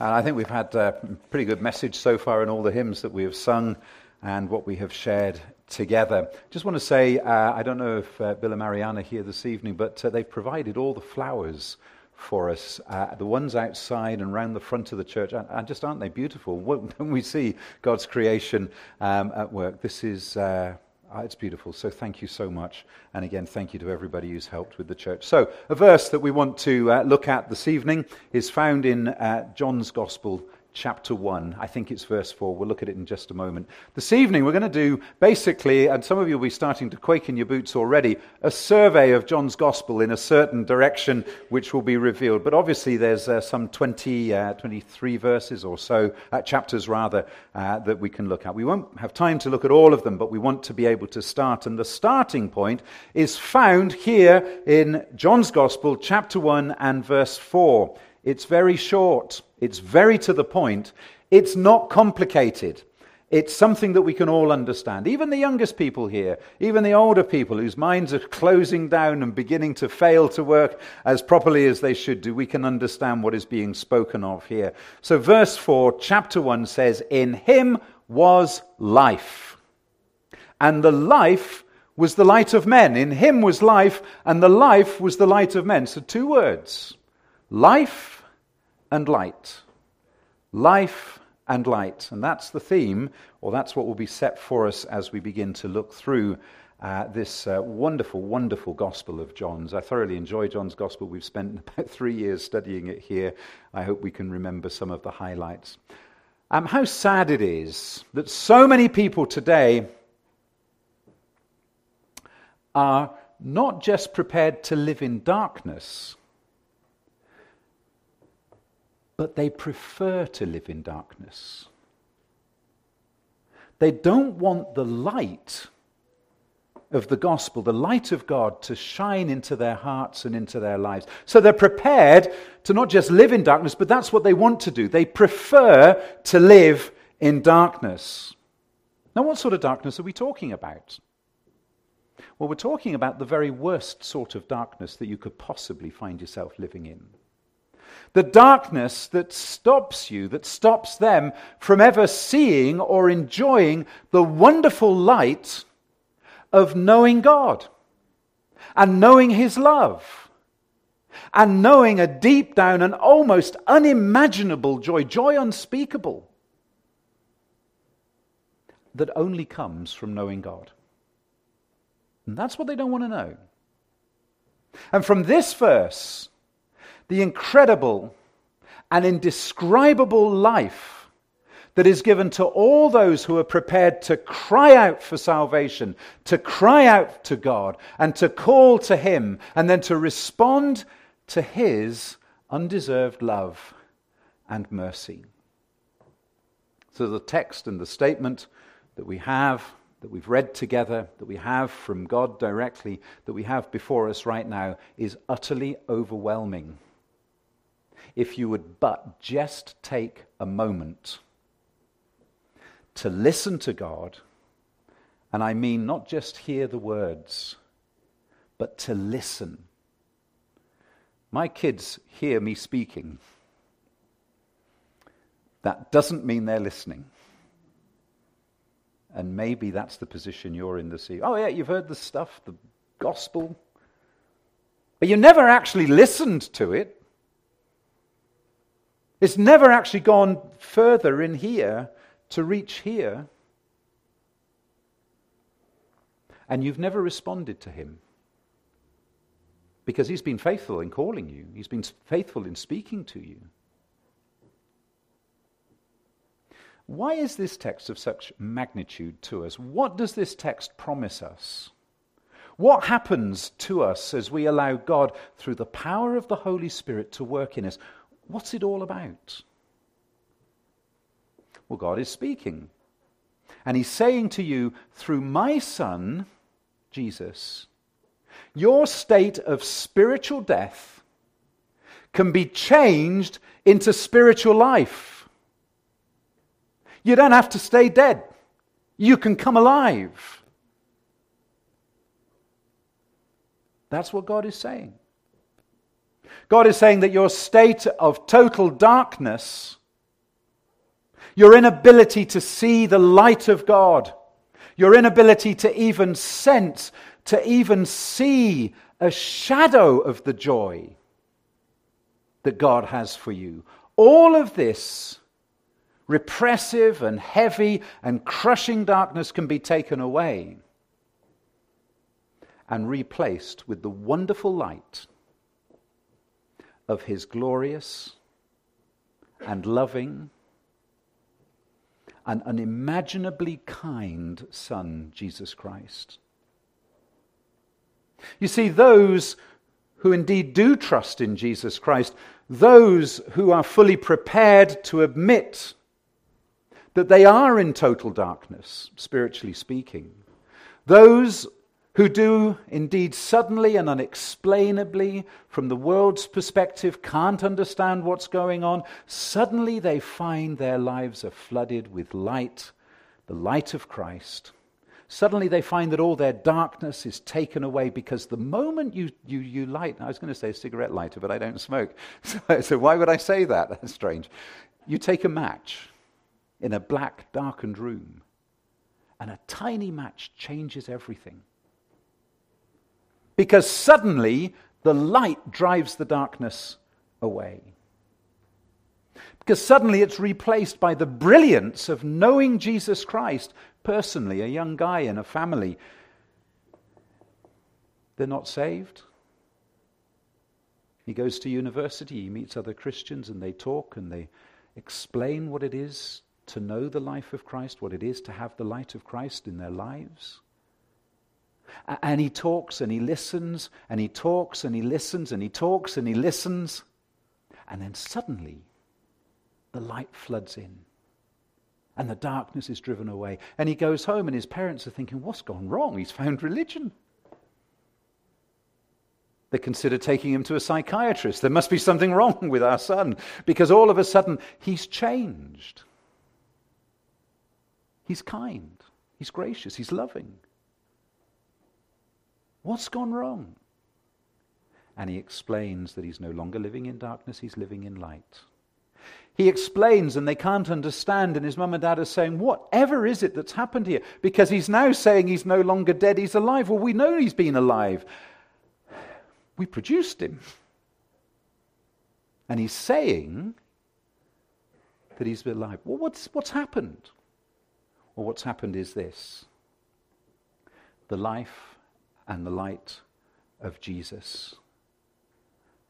And I think we've had a pretty good message so far in all the hymns that we have sung and what we have shared together. Just want to say, uh, I don't know if uh, Bill and Marianne are here this evening, but uh, they've provided all the flowers for us. Uh, the ones outside and around the front of the church, and, and just aren't they beautiful? When we see God's creation um, at work, this is uh, it's beautiful. So thank you so much. And again, thank you to everybody who's helped with the church. So, a verse that we want to uh, look at this evening is found in uh, John's Gospel, chapter 1. I think it's verse 4. We'll look at it in just a moment. This evening, we're going to do basically, and some of you will be starting to quake in your boots already, a survey of John's gospel in a certain direction which will be revealed. But obviously, there's uh, some 20, uh, 23 verses or so, uh, chapters rather, uh, that we can look at. We won't have time to look at all of them, but we want to be able to start. And the starting point is found here in John's gospel, chapter 1 and verse 4. It's very short. It's very to the point. It's not complicated. It's something that we can all understand. Even the youngest people here, even the older people whose minds are closing down and beginning to fail to work as properly as they should do, we can understand what is being spoken of here. So, verse 4, chapter 1 says, In him was life, and the life was the light of men. In him was life, and the life was the light of men. So, two words life and light. Life and light. And that's the theme, or that's what will be set for us as we begin to look through uh, this uh, wonderful, wonderful Gospel of John's. I thoroughly enjoy John's Gospel. We've spent about three years studying it here. I hope we can remember some of the highlights. Um, how sad it is that so many people today are not just prepared to live in darkness but they prefer to live in darkness. They don't want the light of the gospel, the light of God, to shine into their hearts and into their lives. So they're prepared to not just live in darkness, but that's what they want to do. They prefer to live in darkness. Now, what sort of darkness are we talking about? Well, we're talking about the very worst sort of darkness that you could possibly find yourself living in. The darkness that stops you, that stops them from ever seeing or enjoying the wonderful light of knowing God and knowing His love and knowing a deep down and almost unimaginable joy, joy unspeakable, that only comes from knowing God. And that's what they don't want to know. And from this verse, the incredible and indescribable life that is given to all those who are prepared to cry out for salvation, to cry out to God, and to call to Him, and then to respond to His undeserved love and mercy. So, the text and the statement that we have, that we've read together, that we have from God directly, that we have before us right now, is utterly overwhelming if you would but just take a moment to listen to God, and I mean not just hear the words, but to listen. My kids hear me speaking. That doesn't mean they're listening. And maybe that's the position you're in this evening. Oh, yeah, you've heard the stuff, the gospel, but you never actually listened to it. It's never actually gone further in here to reach here. And you've never responded to him. Because he's been faithful in calling you, he's been faithful in speaking to you. Why is this text of such magnitude to us? What does this text promise us? What happens to us as we allow God, through the power of the Holy Spirit, to work in us? What's it all about? Well, God is speaking. And He's saying to you, through my Son, Jesus, your state of spiritual death can be changed into spiritual life. You don't have to stay dead, you can come alive. That's what God is saying. God is saying that your state of total darkness your inability to see the light of God, your inability to even sense, to even see a shadow of the joy that God has for you. All of this repressive and heavy and crushing darkness can be taken away and replaced with the wonderful light of His glorious and loving and unimaginably kind Son, Jesus Christ. You see, those who indeed do trust in Jesus Christ, those who are fully prepared to admit that they are in total darkness, spiritually speaking, those who do indeed suddenly and unexplainably, from the world's perspective, can't understand what's going on, suddenly they find their lives are flooded with light, the light of Christ. Suddenly they find that all their darkness is taken away because the moment you, you, you light, I was going to say cigarette lighter, but I don't smoke. So, so why would I say that? That's strange. You take a match in a black, darkened room, and a tiny match changes everything. Because suddenly the light drives the darkness away. Because suddenly it's replaced by the brilliance of knowing Jesus Christ personally, a young guy in a family. They're not saved. He goes to university, he meets other Christians, and they talk and they explain what it is to know the life of Christ, what it is to have the light of Christ in their lives. And he talks and he listens and he talks and he listens and he talks and he listens. And then suddenly the light floods in and the darkness is driven away. And he goes home and his parents are thinking, What's gone wrong? He's found religion. They consider taking him to a psychiatrist. There must be something wrong with our son because all of a sudden he's changed. He's kind, he's gracious, he's loving. What's gone wrong? And he explains that he's no longer living in darkness, he's living in light. He explains, and they can't understand, and his mum and dad are saying, Whatever is it that's happened here? Because he's now saying he's no longer dead, he's alive. Well, we know he's been alive. We produced him. And he's saying that he's alive. Well, what's, what's happened? Well, what's happened is this the life and the light of Jesus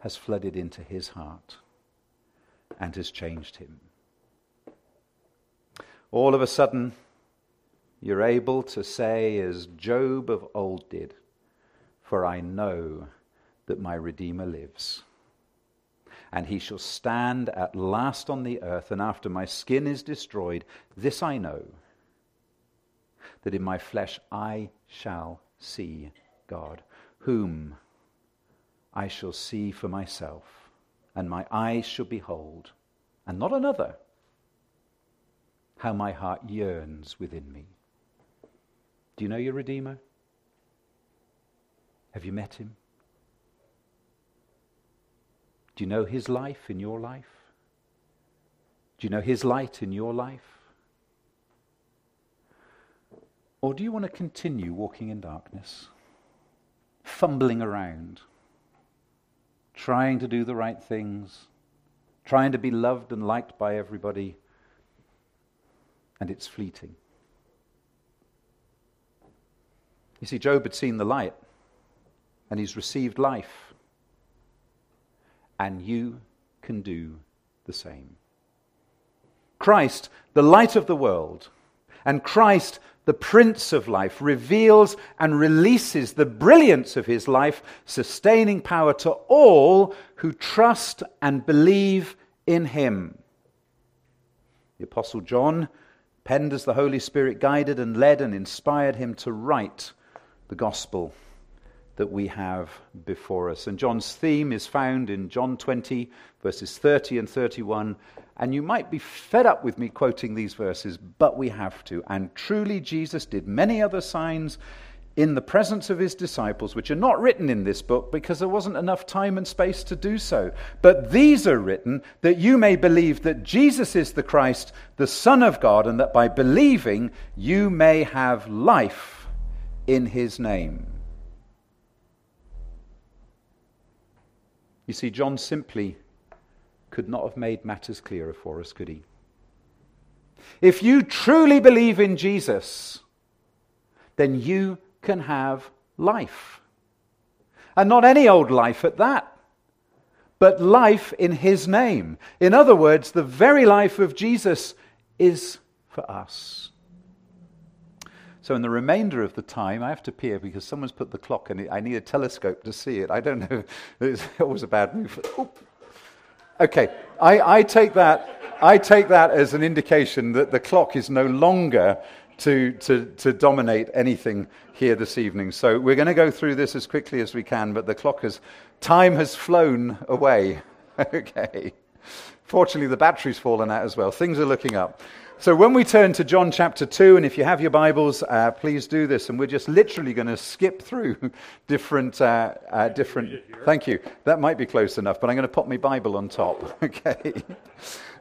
has flooded into his heart and has changed him. All of a sudden, you're able to say, as Job of old did, For I know that my Redeemer lives. And he shall stand at last on the earth, and after my skin is destroyed, this I know that in my flesh I shall see God, whom I shall see for myself, and my eyes shall behold, and not another, how my heart yearns within me. Do you know your Redeemer? Have you met him? Do you know his life in your life? Do you know his light in your life? Or do you want to continue walking in darkness, fumbling around, trying to do the right things, trying to be loved and liked by everybody, and it's fleeting? You see, Job had seen the light, and he's received life, and you can do the same. Christ, the light of the world, and Christ, the Prince of Life, reveals and releases the brilliance of his life, sustaining power to all who trust and believe in him. The Apostle John, penned as the Holy Spirit guided and led and inspired him to write the gospel that we have before us. And John's theme is found in John 20, verses 30 and 31. And you might be fed up with me quoting these verses, but we have to. And truly, Jesus did many other signs in the presence of his disciples, which are not written in this book because there wasn't enough time and space to do so. But these are written that you may believe that Jesus is the Christ, the Son of God, and that by believing you may have life in his name. You see, John simply could not have made matters clearer for us, could he? If you truly believe in Jesus, then you can have life. And not any old life at that, but life in His name. In other words, the very life of Jesus is for us. So, in the remainder of the time, I have to peer because someone's put the clock it. I need a telescope to see it. I don't know. It's always a bad move. Oop. Okay, I, I, take that, I take that as an indication that the clock is no longer to, to, to dominate anything here this evening. So we're going to go through this as quickly as we can, but the clock has, time has flown away. okay. Fortunately, the battery's fallen out as well. Things are looking up. So when we turn to John chapter 2, and if you have your Bibles, uh, please do this. And we're just literally going to skip through different. Uh, uh, different thank you. That might be close enough, but I'm going to put my Bible on top. okay.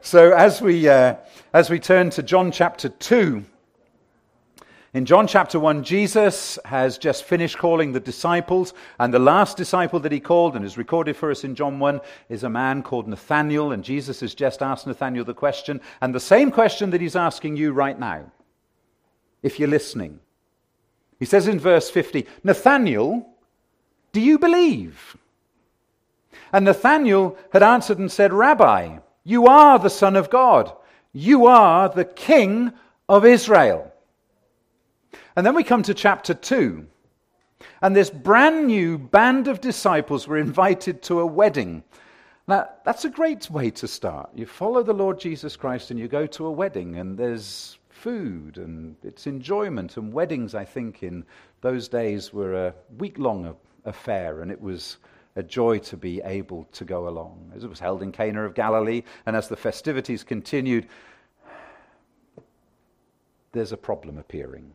So as we, uh, as we turn to John chapter 2, in John chapter 1, Jesus has just finished calling the disciples, and the last disciple that he called and is recorded for us in John 1 is a man called Nathanael, and Jesus has just asked Nathanael the question, and the same question that he's asking you right now, if you're listening. He says in verse 50, Nathanael, do you believe? And Nathanael had answered and said, Rabbi, you are the Son of God. You are the King of Israel. And then we come to chapter 2. And this brand new band of disciples were invited to a wedding. Now, that's a great way to start. You follow the Lord Jesus Christ and you go to a wedding, and there's food and it's enjoyment. And weddings, I think, in those days were a week long affair, and it was a joy to be able to go along. As it was held in Cana of Galilee, and as the festivities continued, there's a problem appearing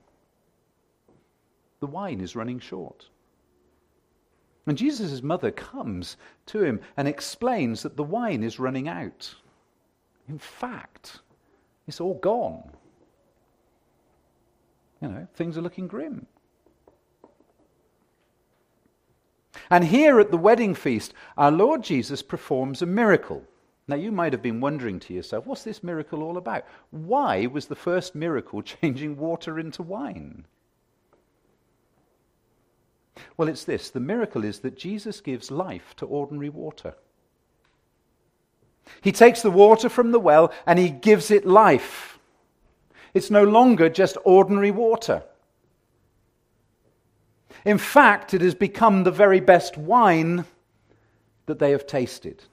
the wine is running short. And Jesus' mother comes to him and explains that the wine is running out. In fact, it's all gone. You know, things are looking grim. And here at the wedding feast, our Lord Jesus performs a miracle. Now, you might have been wondering to yourself, what's this miracle all about? Why was the first miracle changing water into wine? Well, it's this the miracle is that Jesus gives life to ordinary water. He takes the water from the well and he gives it life. It's no longer just ordinary water. In fact, it has become the very best wine that they have tasted.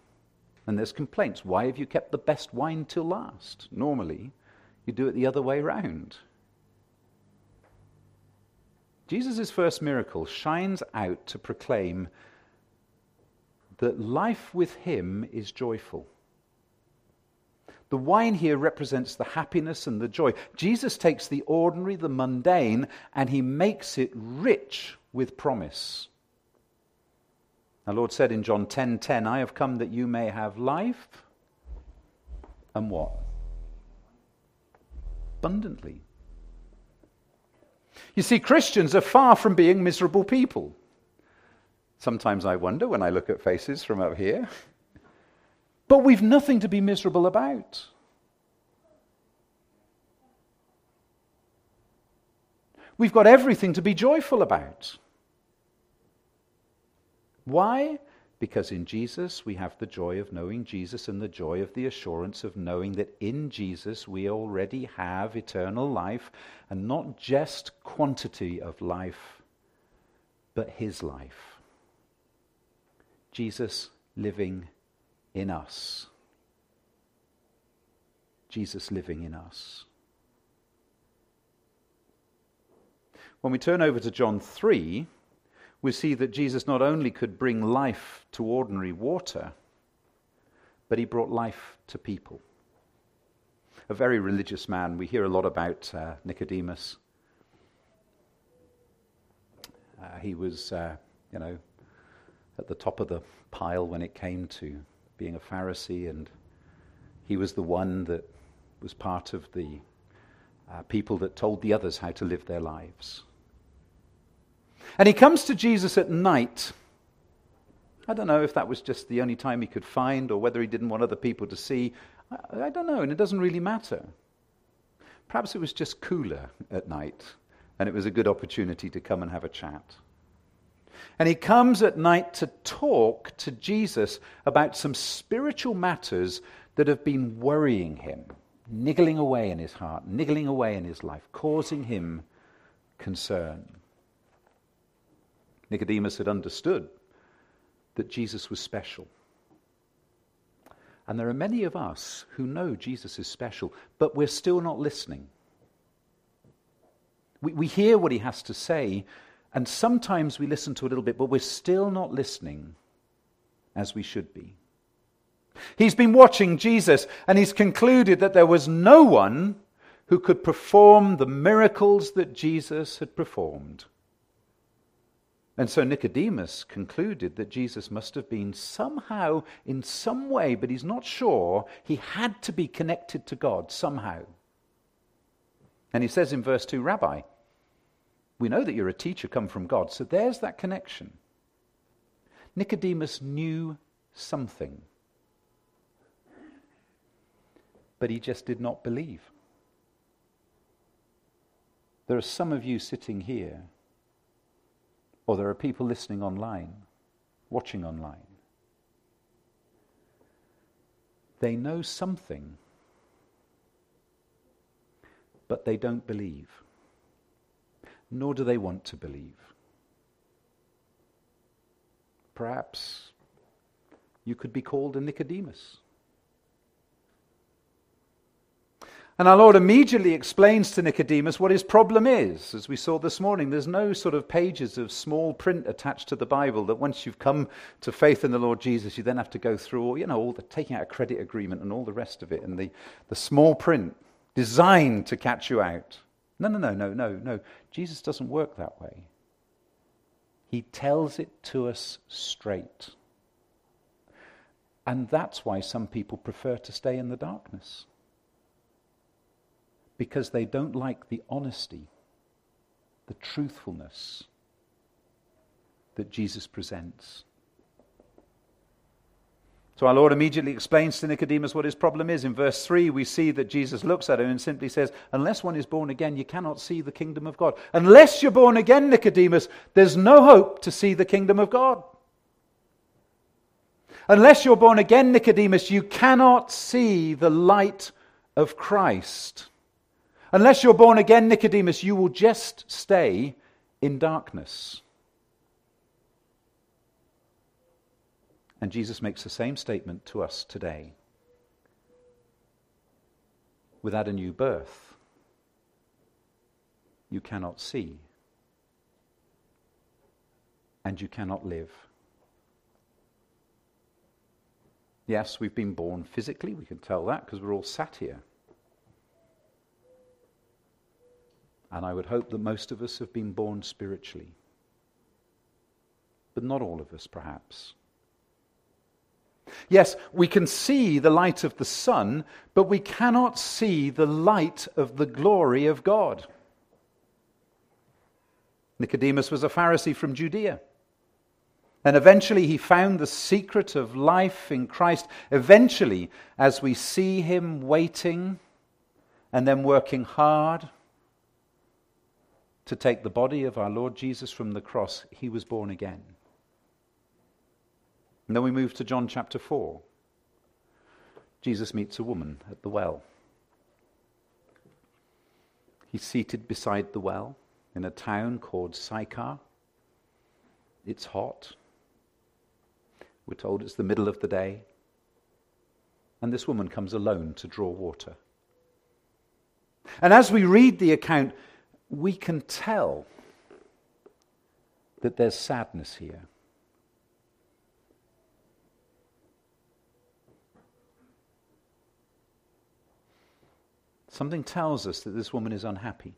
And there's complaints. Why have you kept the best wine till last? Normally, you do it the other way round. Jesus' first miracle shines out to proclaim that life with him is joyful. The wine here represents the happiness and the joy. Jesus takes the ordinary, the mundane, and he makes it rich with promise. Our Lord said in John 10:10, 10, 10, "I have come that you may have life and what? Abundantly. You see, Christians are far from being miserable people. Sometimes I wonder when I look at faces from up here. But we've nothing to be miserable about. We've got everything to be joyful about. Why? Because in Jesus we have the joy of knowing Jesus and the joy of the assurance of knowing that in Jesus we already have eternal life and not just quantity of life, but His life. Jesus living in us. Jesus living in us. When we turn over to John 3, we see that Jesus not only could bring life to ordinary water, but he brought life to people. A very religious man. We hear a lot about uh, Nicodemus. Uh, he was, uh, you know, at the top of the pile when it came to being a Pharisee, and he was the one that was part of the uh, people that told the others how to live their lives. And he comes to Jesus at night. I don't know if that was just the only time he could find or whether he didn't want other people to see. I, I don't know, and it doesn't really matter. Perhaps it was just cooler at night, and it was a good opportunity to come and have a chat. And he comes at night to talk to Jesus about some spiritual matters that have been worrying him, niggling away in his heart, niggling away in his life, causing him concern. Nicodemus had understood that Jesus was special. And there are many of us who know Jesus is special, but we're still not listening. We, we hear what he has to say, and sometimes we listen to a little bit, but we're still not listening as we should be. He's been watching Jesus, and he's concluded that there was no one who could perform the miracles that Jesus had performed. And so Nicodemus concluded that Jesus must have been somehow, in some way, but he's not sure, he had to be connected to God somehow. And he says in verse 2 Rabbi, we know that you're a teacher come from God, so there's that connection. Nicodemus knew something, but he just did not believe. There are some of you sitting here or there are people listening online, watching online. They know something, but they don't believe, nor do they want to believe. Perhaps you could be called a Nicodemus. And our Lord immediately explains to Nicodemus what his problem is. As we saw this morning, there's no sort of pages of small print attached to the Bible that once you've come to faith in the Lord Jesus, you then have to go through all, you know, all the taking out a credit agreement and all the rest of it, and the, the small print designed to catch you out. No, no, no, no, no, no. Jesus doesn't work that way. He tells it to us straight. And that's why some people prefer to stay in the darkness because they don't like the honesty, the truthfulness that Jesus presents. So our Lord immediately explains to Nicodemus what his problem is. In verse 3, we see that Jesus looks at him and simply says, Unless one is born again, you cannot see the kingdom of God. Unless you're born again, Nicodemus, there's no hope to see the kingdom of God. Unless you're born again, Nicodemus, you cannot see the light of Christ. Unless you're born again, Nicodemus, you will just stay in darkness. And Jesus makes the same statement to us today. Without a new birth, you cannot see and you cannot live. Yes, we've been born physically, we can tell that because we're all sat here. And I would hope that most of us have been born spiritually. But not all of us, perhaps. Yes, we can see the light of the sun, but we cannot see the light of the glory of God. Nicodemus was a Pharisee from Judea. And eventually he found the secret of life in Christ. Eventually, as we see him waiting and then working hard to take the body of our Lord Jesus from the cross, he was born again. And then we move to John chapter 4. Jesus meets a woman at the well. He's seated beside the well in a town called Sychar. It's hot. We're told it's the middle of the day. And this woman comes alone to draw water. And as we read the account, we can tell that there's sadness here. Something tells us that this woman is unhappy.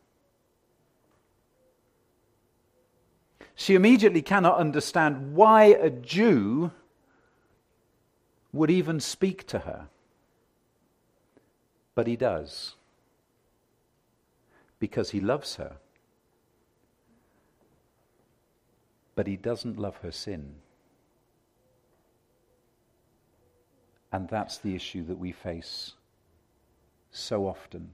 she immediately cannot understand why a Jew would even speak to her. But he does. Because he loves her. But he doesn't love her sin. And that's the issue that we face so often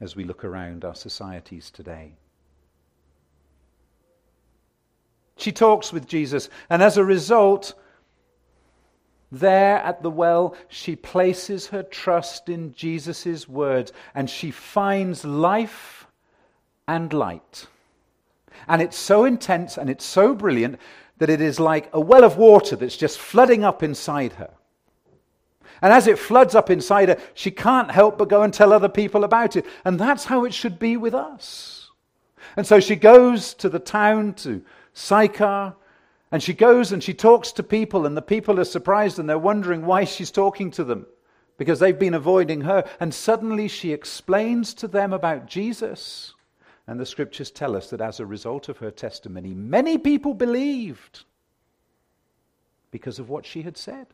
as we look around our societies today. She talks with Jesus, and as a result, there at the well, she places her trust in Jesus' words and she finds life and light. And it's so intense and it's so brilliant that it is like a well of water that's just flooding up inside her. And as it floods up inside her, she can't help but go and tell other people about it. And that's how it should be with us. And so she goes to the town to Sychar. And she goes and she talks to people, and the people are surprised and they're wondering why she's talking to them because they've been avoiding her. And suddenly she explains to them about Jesus. And the scriptures tell us that as a result of her testimony, many people believed because of what she had said.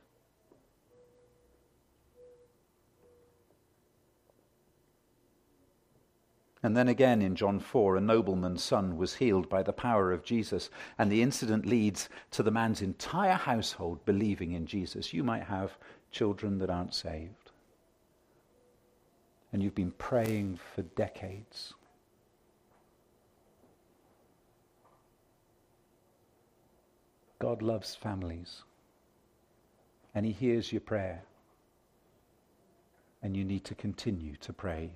And then again in John 4, a nobleman's son was healed by the power of Jesus, and the incident leads to the man's entire household believing in Jesus. You might have children that aren't saved, and you've been praying for decades. God loves families, and He hears your prayer, and you need to continue to pray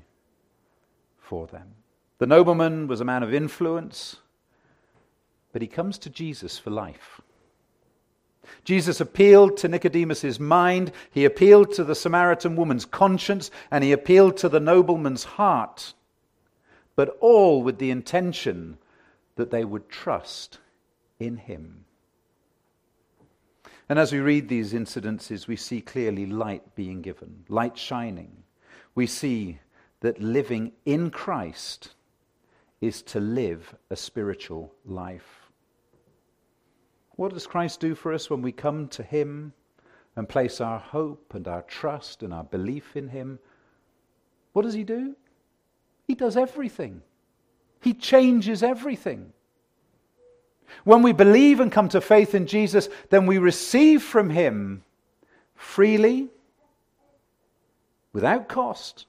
for them. The nobleman was a man of influence, but he comes to Jesus for life. Jesus appealed to Nicodemus's mind, he appealed to the Samaritan woman's conscience, and he appealed to the nobleman's heart, but all with the intention that they would trust in him. And as we read these incidences, we see clearly light being given, light shining. We see that living in Christ is to live a spiritual life. What does Christ do for us when we come to Him and place our hope and our trust and our belief in Him? What does He do? He does everything, He changes everything. When we believe and come to faith in Jesus, then we receive from Him freely, without cost,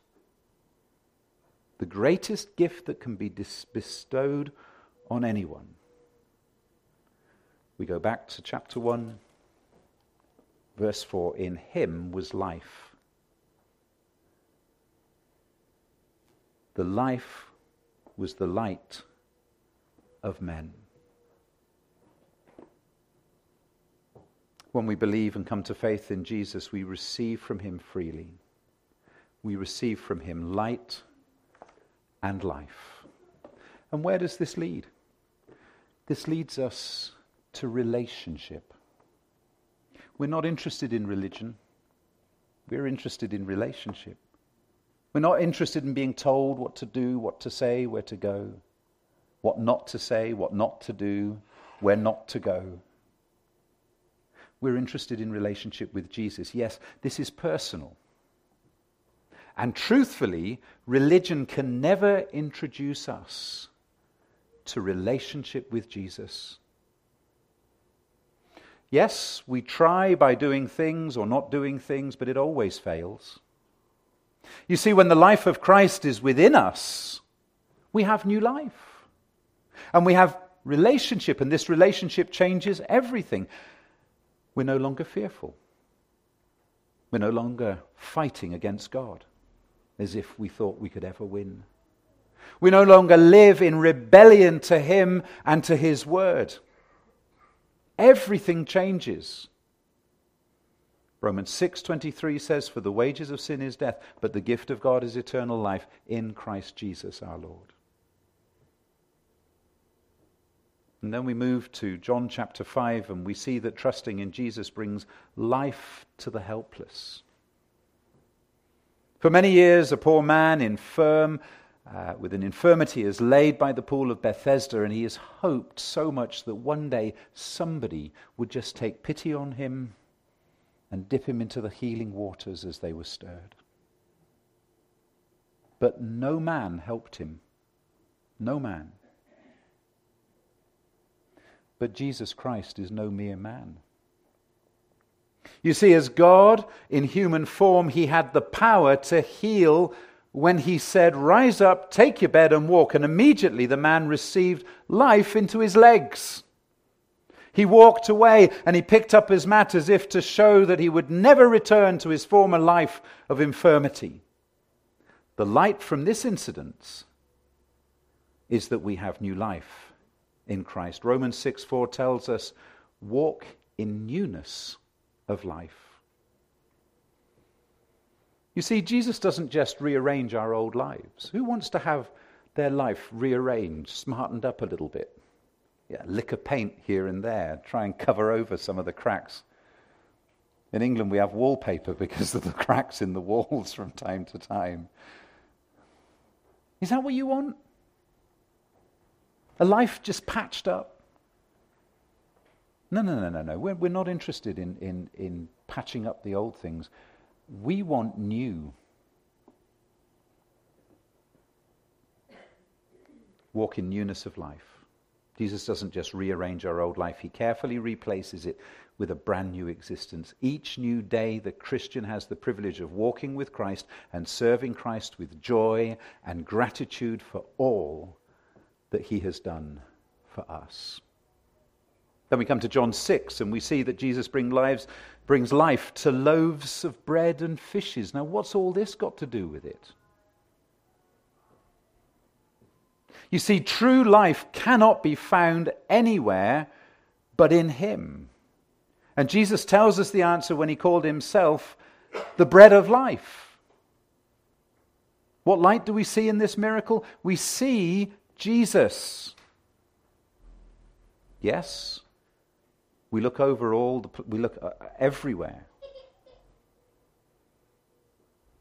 the greatest gift that can be bestowed on anyone. We go back to chapter 1, verse 4 In him was life. The life was the light of men. When we believe and come to faith in Jesus, we receive from him freely. We receive from him light and life. And where does this lead? This leads us to relationship. We're not interested in religion, we're interested in relationship. We're not interested in being told what to do, what to say, where to go, what not to say, what not to do, where not to go. We're interested in relationship with Jesus. Yes, this is personal. And truthfully, religion can never introduce us to relationship with Jesus. Yes, we try by doing things or not doing things, but it always fails. You see, when the life of Christ is within us, we have new life. And we have relationship, and this relationship changes everything. We're no longer fearful. We're no longer fighting against God as if we thought we could ever win. We no longer live in rebellion to Him and to His Word. Everything changes. Romans 6:23 says for the wages of sin is death but the gift of God is eternal life in Christ Jesus our Lord. And then we move to John chapter 5 and we see that trusting in Jesus brings life to the helpless. For many years, a poor man, infirm, uh, with an infirmity is laid by the pool of Bethesda, and he has hoped so much that one day somebody would just take pity on him and dip him into the healing waters as they were stirred. But no man helped him. No man. But Jesus Christ is no mere man. You see, as God in human form, he had the power to heal when he said, Rise up, take your bed, and walk. And immediately the man received life into his legs. He walked away and he picked up his mat as if to show that he would never return to his former life of infirmity. The light from this incident is that we have new life in Christ. Romans 6 4 tells us, walk in newness of life. You see, Jesus doesn't just rearrange our old lives. Who wants to have their life rearranged, smartened up a little bit? Yeah, lick of paint here and there, try and cover over some of the cracks. In England, we have wallpaper because of the cracks in the walls from time to time. Is that what you want? A life just patched up. No, no, no, no, no. We're, we're not interested in, in, in patching up the old things. We want new. Walk in newness of life. Jesus doesn't just rearrange our old life, he carefully replaces it with a brand new existence. Each new day, the Christian has the privilege of walking with Christ and serving Christ with joy and gratitude for all that he has done for us. Then we come to John 6 and we see that Jesus bring lives, brings life to loaves of bread and fishes. Now, what's all this got to do with it? You see, true life cannot be found anywhere but in Him. And Jesus tells us the answer when He called Himself the bread of life. What light do we see in this miracle? We see Jesus. Yes, we look over all, the, we look uh, everywhere.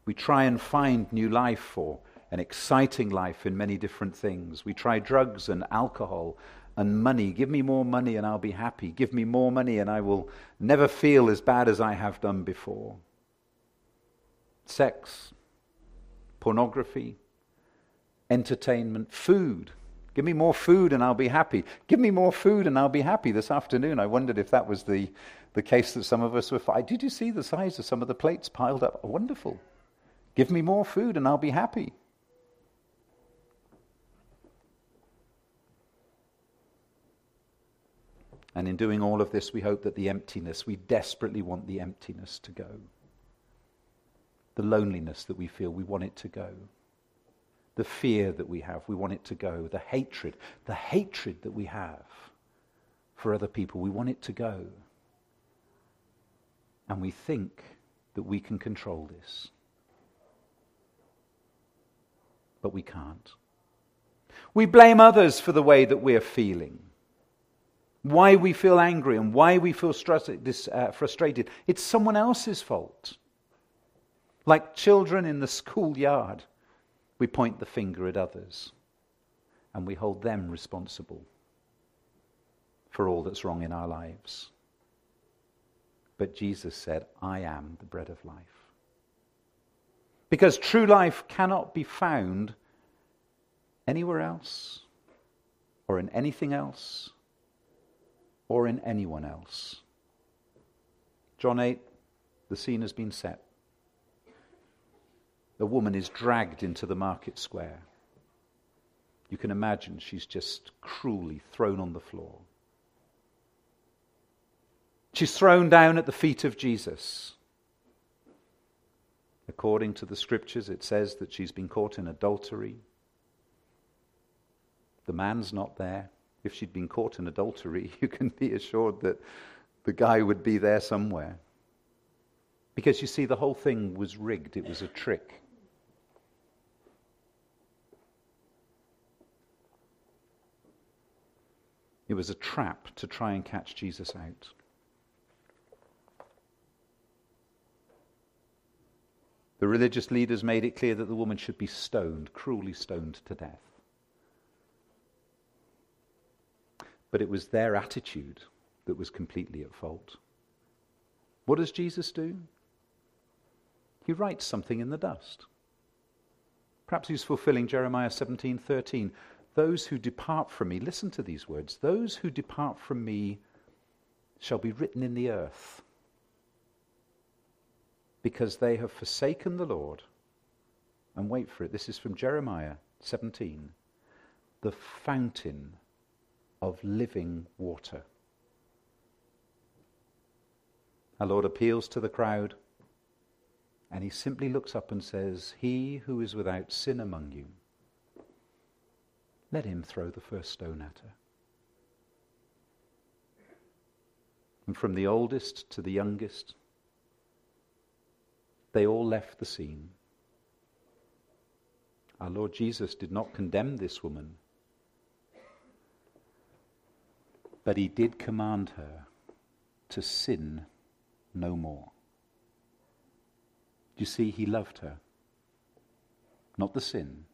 We try and find new life or an exciting life in many different things. We try drugs and alcohol and money. Give me more money and I'll be happy. Give me more money and I will never feel as bad as I have done before. Sex, pornography, entertainment, food. Give me more food and I'll be happy. Give me more food and I'll be happy. This afternoon, I wondered if that was the, the case that some of us were. Fi- Did you see the size of some of the plates piled up? Wonderful. Give me more food and I'll be happy. And in doing all of this, we hope that the emptiness, we desperately want the emptiness to go. The loneliness that we feel, we want it to go the fear that we have, we want it to go. The hatred, the hatred that we have for other people, we want it to go. And we think that we can control this. But we can't. We blame others for the way that we're feeling, why we feel angry, and why we feel uh, frustrated. It's someone else's fault. Like children in the schoolyard we point the finger at others and we hold them responsible for all that's wrong in our lives. But Jesus said, I am the bread of life. Because true life cannot be found anywhere else, or in anything else, or in anyone else. John 8, the scene has been set a woman is dragged into the market square. You can imagine she's just cruelly thrown on the floor. She's thrown down at the feet of Jesus. According to the scriptures, it says that she's been caught in adultery. The man's not there. If she'd been caught in adultery, you can be assured that the guy would be there somewhere. Because you see, the whole thing was rigged, it was a trick. It was a trap to try and catch Jesus out. The religious leaders made it clear that the woman should be stoned, cruelly stoned to death. But it was their attitude that was completely at fault. What does Jesus do? He writes something in the dust. Perhaps he's fulfilling Jeremiah 17:13. Those who depart from me, listen to these words. Those who depart from me shall be written in the earth because they have forsaken the Lord. And wait for it. This is from Jeremiah 17. The fountain of living water. Our Lord appeals to the crowd and he simply looks up and says, He who is without sin among you, let him throw the first stone at her. And from the oldest to the youngest, they all left the scene. Our Lord Jesus did not condemn this woman, but he did command her to sin no more. You see, he loved her, not the sin.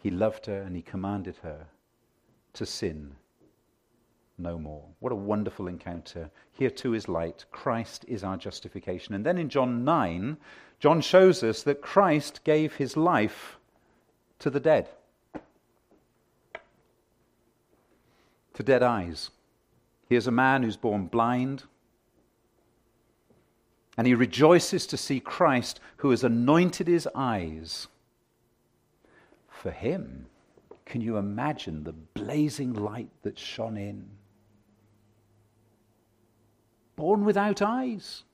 He loved her and he commanded her to sin no more. What a wonderful encounter. Here too is light. Christ is our justification. And then in John 9, John shows us that Christ gave his life to the dead, to dead eyes. Here's a man who's born blind, and he rejoices to see Christ who has anointed his eyes. For him, can you imagine the blazing light that shone in? born without eyes.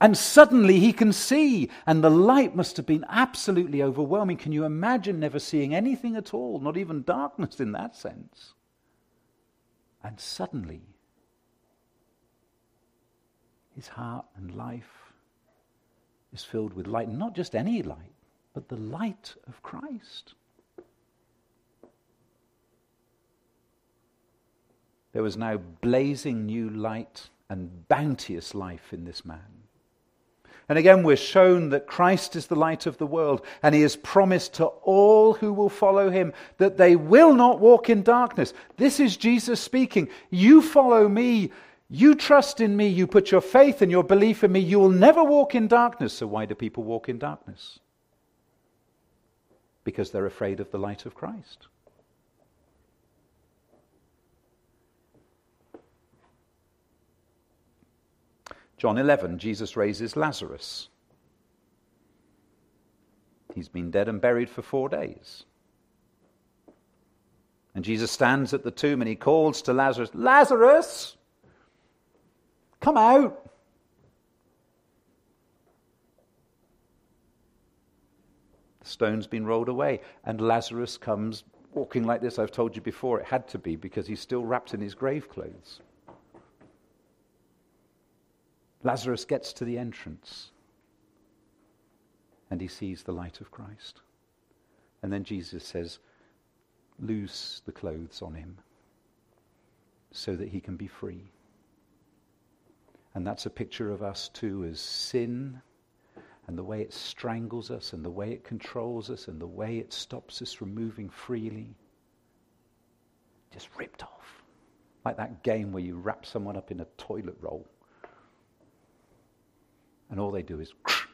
And suddenly he can see, and the light must have been absolutely overwhelming. Can you imagine never seeing anything at all, not even darkness in that sense? And suddenly, his heart and life is filled with light, not just any light, but the light of Christ. There was now blazing new light and bounteous life in this man. And again, we're shown that Christ is the light of the world, and he has promised to all who will follow him that they will not walk in darkness. This is Jesus speaking. You follow me, you trust in me, you put your faith and your belief in me, you will never walk in darkness. So, why do people walk in darkness? Because they're afraid of the light of Christ. John 11, Jesus raises Lazarus. He's been dead and buried for four days. And Jesus stands at the tomb and he calls to Lazarus, Lazarus, come out. The stone's been rolled away, and Lazarus comes walking like this. I've told you before, it had to be because he's still wrapped in his grave clothes. Lazarus gets to the entrance and he sees the light of Christ. And then Jesus says, Loose the clothes on him so that he can be free. And that's a picture of us too as sin and the way it strangles us and the way it controls us and the way it stops us from moving freely. Just ripped off. Like that game where you wrap someone up in a toilet roll and all they do is.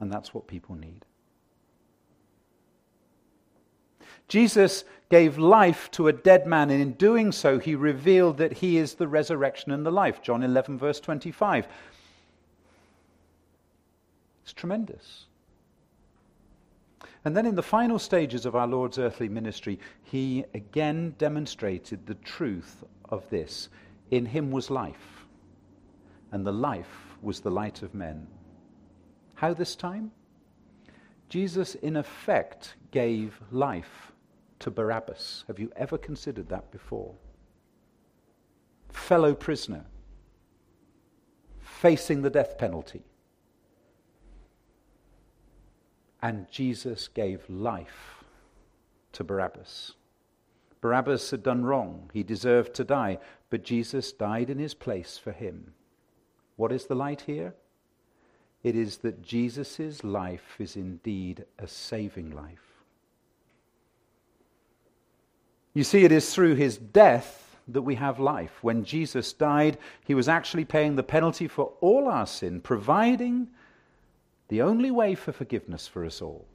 And that's what people need. Jesus gave life to a dead man, and in doing so, he revealed that he is the resurrection and the life. John 11, verse 25. It's tremendous. And then in the final stages of our Lord's earthly ministry, he again demonstrated the truth of this. In him was life, and the life was the light of men. How this time? Jesus, in effect, gave life to Barabbas. Have you ever considered that before? Fellow prisoner, facing the death penalty. And Jesus gave life to Barabbas. Barabbas had done wrong. He deserved to die, but Jesus died in his place for him. What is the light here? It is that Jesus' life is indeed a saving life. You see, it is through his death that we have life. When Jesus died, he was actually paying the penalty for all our sin, providing the only way for forgiveness for us all.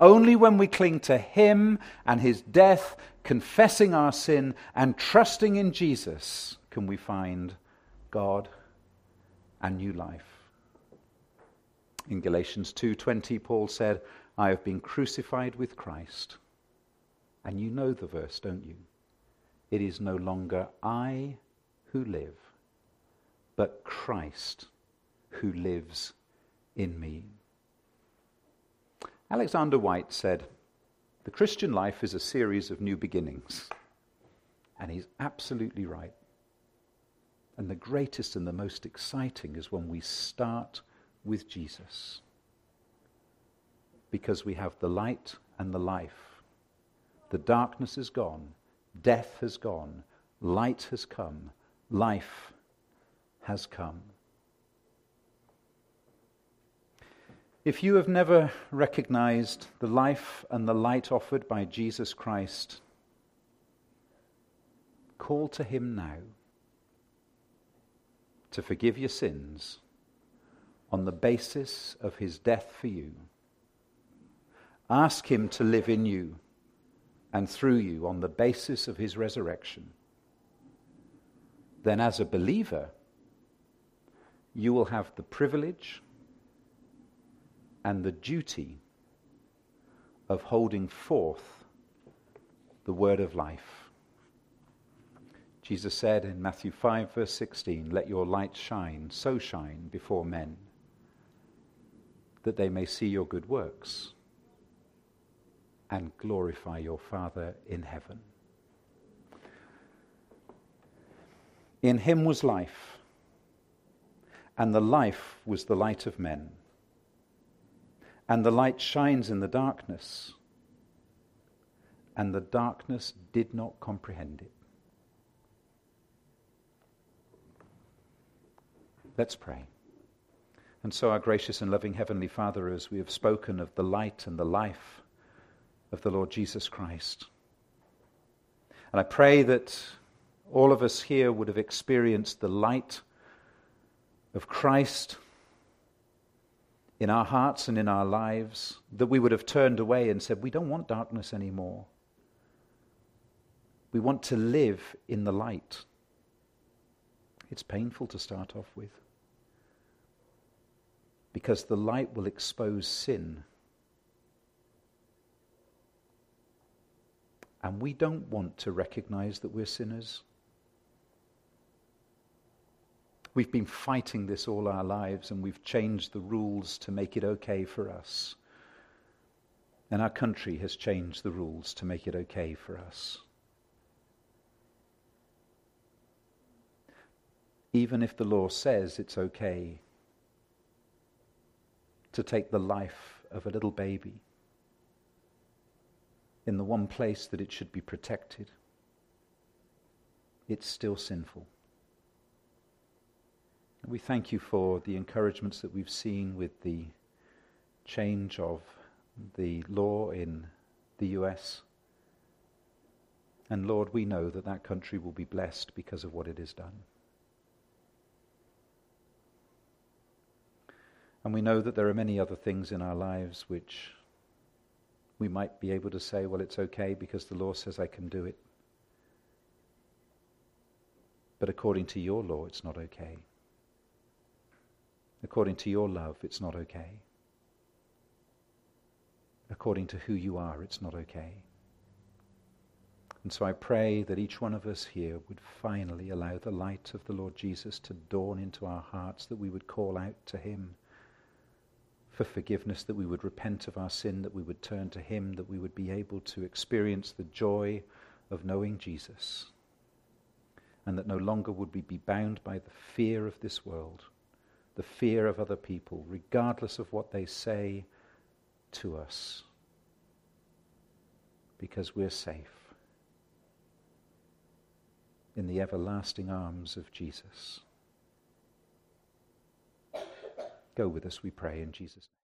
Only when we cling to him and his death, confessing our sin and trusting in Jesus, can we find God and new life. In Galatians 2:20 Paul said, "I have been crucified with Christ." And you know the verse, don't you? It is no longer I who live, but Christ who lives in me. Alexander Whyte said, The Christian life is a series of new beginnings. And he's absolutely right. And the greatest and the most exciting is when we start with Jesus. Because we have the light and the life. The darkness is gone, death has gone, light has come, life has come. If you have never recognized the life and the light offered by Jesus Christ, call to him now to forgive your sins on the basis of his death for you. Ask him to live in you and through you on the basis of his resurrection. Then, as a believer, you will have the privilege and the duty of holding forth the word of life. Jesus said in Matthew 5, verse 16, Let your light shine, so shine before men, that they may see your good works and glorify your Father in heaven. In him was life, and the life was the light of men and the light shines in the darkness, and the darkness did not comprehend it. Let's pray. And so, our gracious and loving Heavenly Father, as we have spoken of the light and the life of the Lord Jesus Christ, and I pray that all of us here would have experienced the light of Christ in our hearts and in our lives that we would have turned away and said, We don't want darkness anymore. We want to live in the light. It's painful to start off with because the light will expose sin. And we don't want to recognize that we're sinners. We've been fighting this all our lives and we've changed the rules to make it okay for us. And our country has changed the rules to make it okay for us. Even if the law says it's okay to take the life of a little baby in the one place that it should be protected, it's still sinful. We thank you for the encouragements that we've seen with the change of the law in the US. And Lord, we know that that country will be blessed because of what it has done. And we know that there are many other things in our lives which we might be able to say, well, it's okay because the law says I can do it. But according to your law, it's not okay according to your love, it's not okay. According to who you are, it's not okay. And so I pray that each one of us here would finally allow the light of the Lord Jesus to dawn into our hearts, that we would call out to Him for forgiveness, that we would repent of our sin, that we would turn to Him, that we would be able to experience the joy of knowing Jesus, and that no longer would we be bound by the fear of this world the fear of other people, regardless of what they say to us. because we're safe in the everlasting arms of Jesus. Go with us, we pray, in Jesus' name.